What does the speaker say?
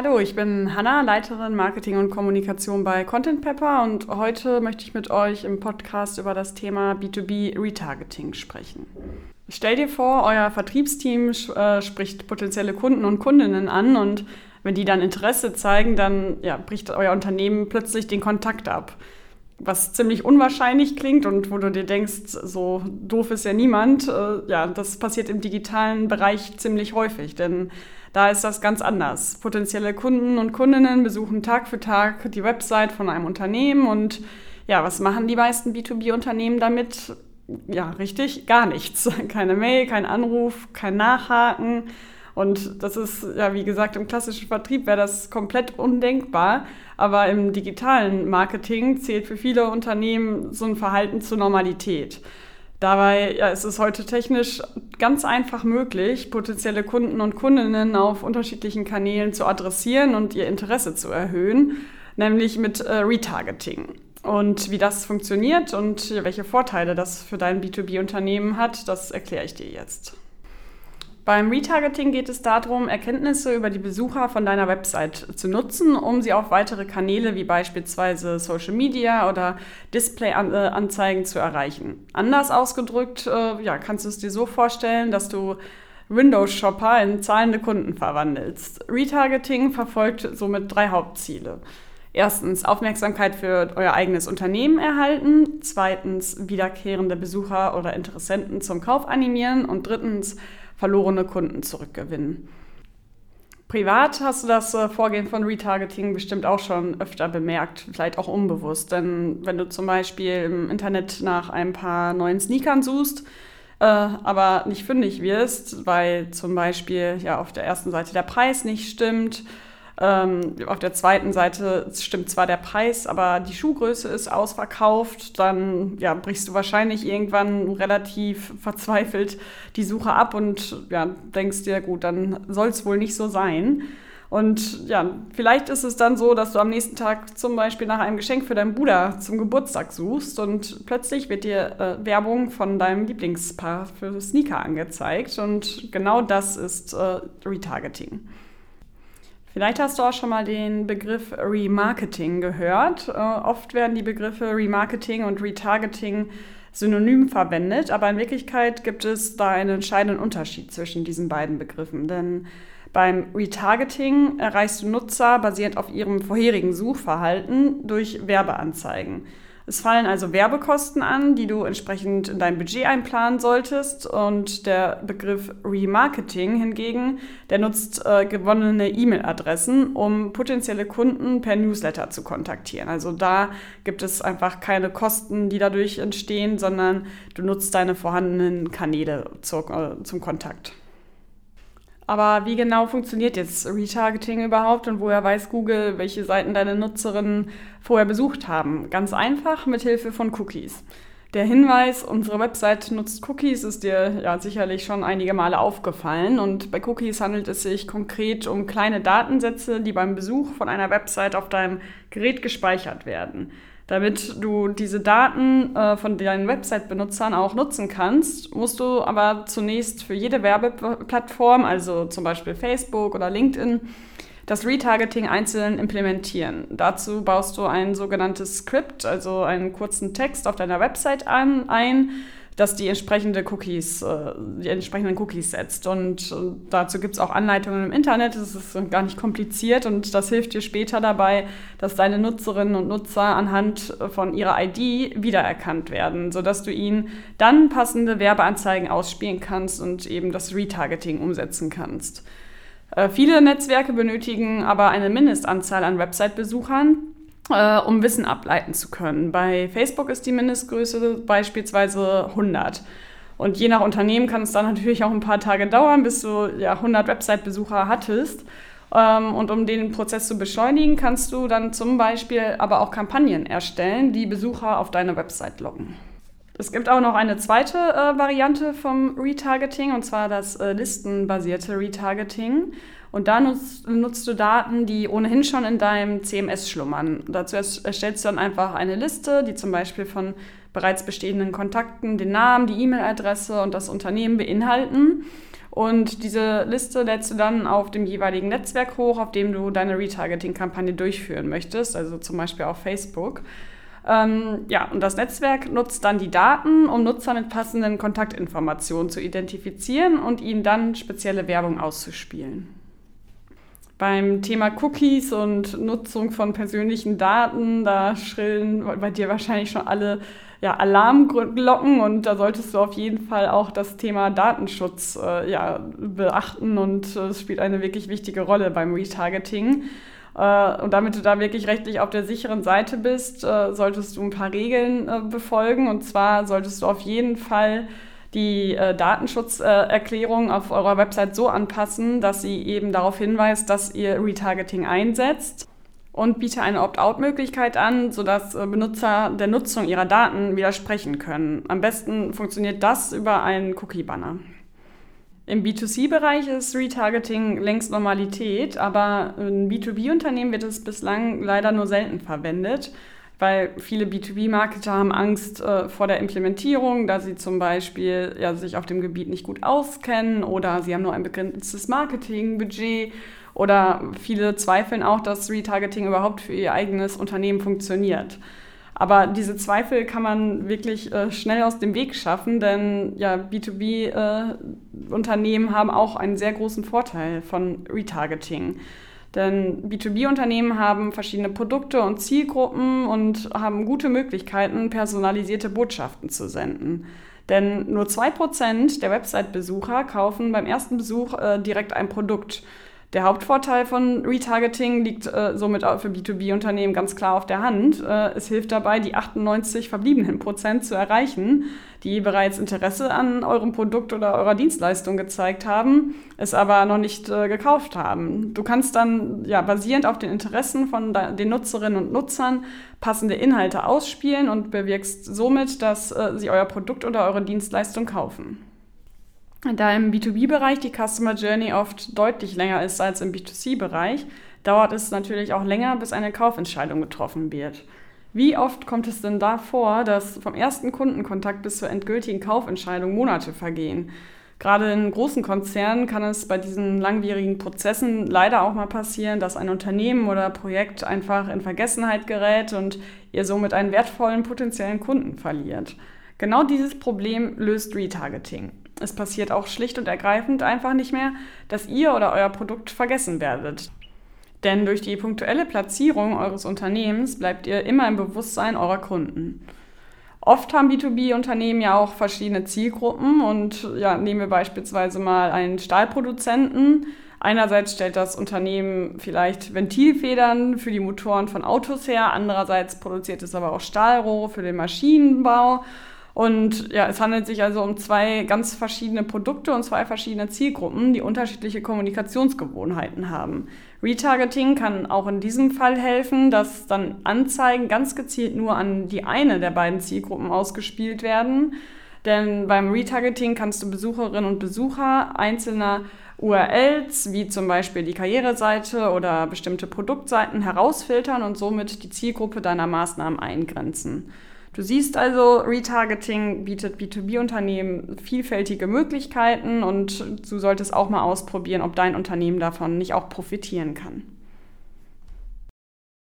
Hallo, ich bin Hanna, Leiterin Marketing und Kommunikation bei Content Pepper und heute möchte ich mit euch im Podcast über das Thema B2B Retargeting sprechen. Stell dir vor, euer Vertriebsteam äh, spricht potenzielle Kunden und Kundinnen an und wenn die dann Interesse zeigen, dann ja, bricht euer Unternehmen plötzlich den Kontakt ab. Was ziemlich unwahrscheinlich klingt und wo du dir denkst, so doof ist ja niemand. Äh, ja, das passiert im digitalen Bereich ziemlich häufig, denn da ist das ganz anders. Potenzielle Kunden und Kundinnen besuchen Tag für Tag die Website von einem Unternehmen und ja, was machen die meisten B2B-Unternehmen damit? Ja, richtig, gar nichts. Keine Mail, kein Anruf, kein Nachhaken. Und das ist, ja, wie gesagt, im klassischen Vertrieb wäre das komplett undenkbar. Aber im digitalen Marketing zählt für viele Unternehmen so ein Verhalten zur Normalität. Dabei ja, ist es heute technisch ganz einfach möglich, potenzielle Kunden und Kundinnen auf unterschiedlichen Kanälen zu adressieren und ihr Interesse zu erhöhen, nämlich mit äh, Retargeting. Und wie das funktioniert und welche Vorteile das für dein B2B-Unternehmen hat, das erkläre ich dir jetzt. Beim Retargeting geht es darum, Erkenntnisse über die Besucher von deiner Website zu nutzen, um sie auf weitere Kanäle wie beispielsweise Social Media oder Display-Anzeigen zu erreichen. Anders ausgedrückt, äh, ja, kannst du es dir so vorstellen, dass du Windows-Shopper in zahlende Kunden verwandelst. Retargeting verfolgt somit drei Hauptziele. Erstens Aufmerksamkeit für euer eigenes Unternehmen erhalten, zweitens wiederkehrende Besucher oder Interessenten zum Kauf animieren und drittens verlorene Kunden zurückgewinnen. Privat hast du das äh, Vorgehen von Retargeting bestimmt auch schon öfter bemerkt, vielleicht auch unbewusst. Denn wenn du zum Beispiel im Internet nach ein paar neuen Sneakern suchst, äh, aber nicht fündig wirst, weil zum Beispiel ja auf der ersten Seite der Preis nicht stimmt ähm, auf der zweiten Seite stimmt zwar der Preis, aber die Schuhgröße ist ausverkauft. Dann ja, brichst du wahrscheinlich irgendwann relativ verzweifelt die Suche ab und ja, denkst dir, gut, dann soll es wohl nicht so sein. Und ja, vielleicht ist es dann so, dass du am nächsten Tag zum Beispiel nach einem Geschenk für deinen Bruder zum Geburtstag suchst und plötzlich wird dir äh, Werbung von deinem Lieblingspaar für Sneaker angezeigt. Und genau das ist äh, Retargeting. Vielleicht hast du auch schon mal den Begriff Remarketing gehört. Äh, oft werden die Begriffe Remarketing und Retargeting synonym verwendet, aber in Wirklichkeit gibt es da einen entscheidenden Unterschied zwischen diesen beiden Begriffen. Denn beim Retargeting erreichst du Nutzer basierend auf ihrem vorherigen Suchverhalten durch Werbeanzeigen. Es fallen also Werbekosten an, die du entsprechend in dein Budget einplanen solltest. Und der Begriff Remarketing hingegen, der nutzt äh, gewonnene E-Mail-Adressen, um potenzielle Kunden per Newsletter zu kontaktieren. Also da gibt es einfach keine Kosten, die dadurch entstehen, sondern du nutzt deine vorhandenen Kanäle zur, äh, zum Kontakt. Aber wie genau funktioniert jetzt Retargeting überhaupt und woher weiß Google, welche Seiten deine Nutzerinnen vorher besucht haben? Ganz einfach mit Hilfe von Cookies. Der Hinweis, unsere Website nutzt Cookies, ist dir ja sicherlich schon einige Male aufgefallen. Und bei Cookies handelt es sich konkret um kleine Datensätze, die beim Besuch von einer Website auf deinem Gerät gespeichert werden. Damit du diese Daten äh, von deinen Website-Benutzern auch nutzen kannst, musst du aber zunächst für jede Werbeplattform, also zum Beispiel Facebook oder LinkedIn, das Retargeting einzeln implementieren. Dazu baust du ein sogenanntes Script, also einen kurzen Text auf deiner Website an, ein, das die, entsprechende Cookies, äh, die entsprechenden Cookies setzt. Und äh, dazu gibt es auch Anleitungen im Internet. Das ist gar nicht kompliziert und das hilft dir später dabei, dass deine Nutzerinnen und Nutzer anhand von ihrer ID wiedererkannt werden, sodass du ihnen dann passende Werbeanzeigen ausspielen kannst und eben das Retargeting umsetzen kannst. Äh, viele Netzwerke benötigen aber eine Mindestanzahl an Website-Besuchern äh, um Wissen ableiten zu können. Bei Facebook ist die Mindestgröße beispielsweise 100. Und je nach Unternehmen kann es dann natürlich auch ein paar Tage dauern, bis du ja, 100 Website-Besucher hattest. Ähm, und um den Prozess zu beschleunigen, kannst du dann zum Beispiel aber auch Kampagnen erstellen, die Besucher auf deine Website locken. Es gibt auch noch eine zweite äh, Variante vom Retargeting, und zwar das äh, listenbasierte Retargeting. Und da nutzt, nutzt, du Daten, die ohnehin schon in deinem CMS schlummern. Dazu erstellst du dann einfach eine Liste, die zum Beispiel von bereits bestehenden Kontakten den Namen, die E-Mail-Adresse und das Unternehmen beinhalten. Und diese Liste lädst du dann auf dem jeweiligen Netzwerk hoch, auf dem du deine Retargeting-Kampagne durchführen möchtest, also zum Beispiel auf Facebook. Ähm, ja, und das Netzwerk nutzt dann die Daten, um Nutzer mit passenden Kontaktinformationen zu identifizieren und ihnen dann spezielle Werbung auszuspielen. Beim Thema Cookies und Nutzung von persönlichen Daten, da schrillen bei dir wahrscheinlich schon alle ja, Alarmglocken und da solltest du auf jeden Fall auch das Thema Datenschutz äh, ja, beachten und äh, es spielt eine wirklich wichtige Rolle beim Retargeting. Äh, und damit du da wirklich rechtlich auf der sicheren Seite bist, äh, solltest du ein paar Regeln befolgen. Und zwar solltest du auf jeden Fall die Datenschutzerklärung auf eurer Website so anpassen, dass sie eben darauf hinweist, dass ihr Retargeting einsetzt und biete eine Opt-out-Möglichkeit an, sodass Benutzer der Nutzung ihrer Daten widersprechen können. Am besten funktioniert das über einen Cookie-Banner. Im B2C-Bereich ist Retargeting längst Normalität, aber in B2B-Unternehmen wird es bislang leider nur selten verwendet, weil viele B2B-Marketer haben Angst äh, vor der Implementierung, da sie zum Beispiel ja, sich auf dem Gebiet nicht gut auskennen oder sie haben nur ein begrenztes Marketingbudget oder viele zweifeln auch, dass Retargeting überhaupt für ihr eigenes Unternehmen funktioniert. Aber diese Zweifel kann man wirklich äh, schnell aus dem Weg schaffen, denn ja, B2B-Unternehmen äh, haben auch einen sehr großen Vorteil von Retargeting. Denn B2B-Unternehmen haben verschiedene Produkte und Zielgruppen und haben gute Möglichkeiten, personalisierte Botschaften zu senden. Denn nur 2% der Website-Besucher kaufen beim ersten Besuch äh, direkt ein Produkt. Der Hauptvorteil von Retargeting liegt äh, somit für B2B-Unternehmen ganz klar auf der Hand. Äh, es hilft dabei, die 98 verbliebenen Prozent zu erreichen, die bereits Interesse an eurem Produkt oder eurer Dienstleistung gezeigt haben, es aber noch nicht äh, gekauft haben. Du kannst dann ja basierend auf den Interessen von den Nutzerinnen und Nutzern passende Inhalte ausspielen und bewirkst somit, dass äh, sie euer Produkt oder eure Dienstleistung kaufen. Da im B2B-Bereich die Customer Journey oft deutlich länger ist als im B2C-Bereich, dauert es natürlich auch länger, bis eine Kaufentscheidung getroffen wird. Wie oft kommt es denn da vor, dass vom ersten Kundenkontakt bis zur endgültigen Kaufentscheidung Monate vergehen? Gerade in großen Konzernen kann es bei diesen langwierigen Prozessen leider auch mal passieren, dass ein Unternehmen oder Projekt einfach in Vergessenheit gerät und ihr somit einen wertvollen potenziellen Kunden verliert. Genau dieses Problem löst Retargeting. Es passiert auch schlicht und ergreifend einfach nicht mehr, dass ihr oder euer Produkt vergessen werdet. Denn durch die punktuelle Platzierung eures Unternehmens bleibt ihr immer im Bewusstsein eurer Kunden. Oft haben B2B-Unternehmen ja auch verschiedene Zielgruppen und ja, nehmen wir beispielsweise mal einen Stahlproduzenten. Einerseits stellt das Unternehmen vielleicht Ventilfedern für die Motoren von Autos her, andererseits produziert es aber auch Stahlrohre für den Maschinenbau und ja, es handelt sich also um zwei ganz verschiedene Produkte und zwei verschiedene Zielgruppen, die unterschiedliche Kommunikationsgewohnheiten haben. Retargeting kann auch in diesem Fall helfen, dass dann Anzeigen ganz gezielt nur an die eine der beiden Zielgruppen ausgespielt werden. Denn beim Retargeting kannst du Besucherinnen und Besucher einzelner URLs, wie zum Beispiel die Karriereseite oder bestimmte Produktseiten, herausfiltern und somit die Zielgruppe deiner Maßnahmen eingrenzen. Du siehst also, Retargeting bietet B2B-Unternehmen vielfältige Möglichkeiten und du solltest auch mal ausprobieren, ob dein Unternehmen davon nicht auch profitieren kann.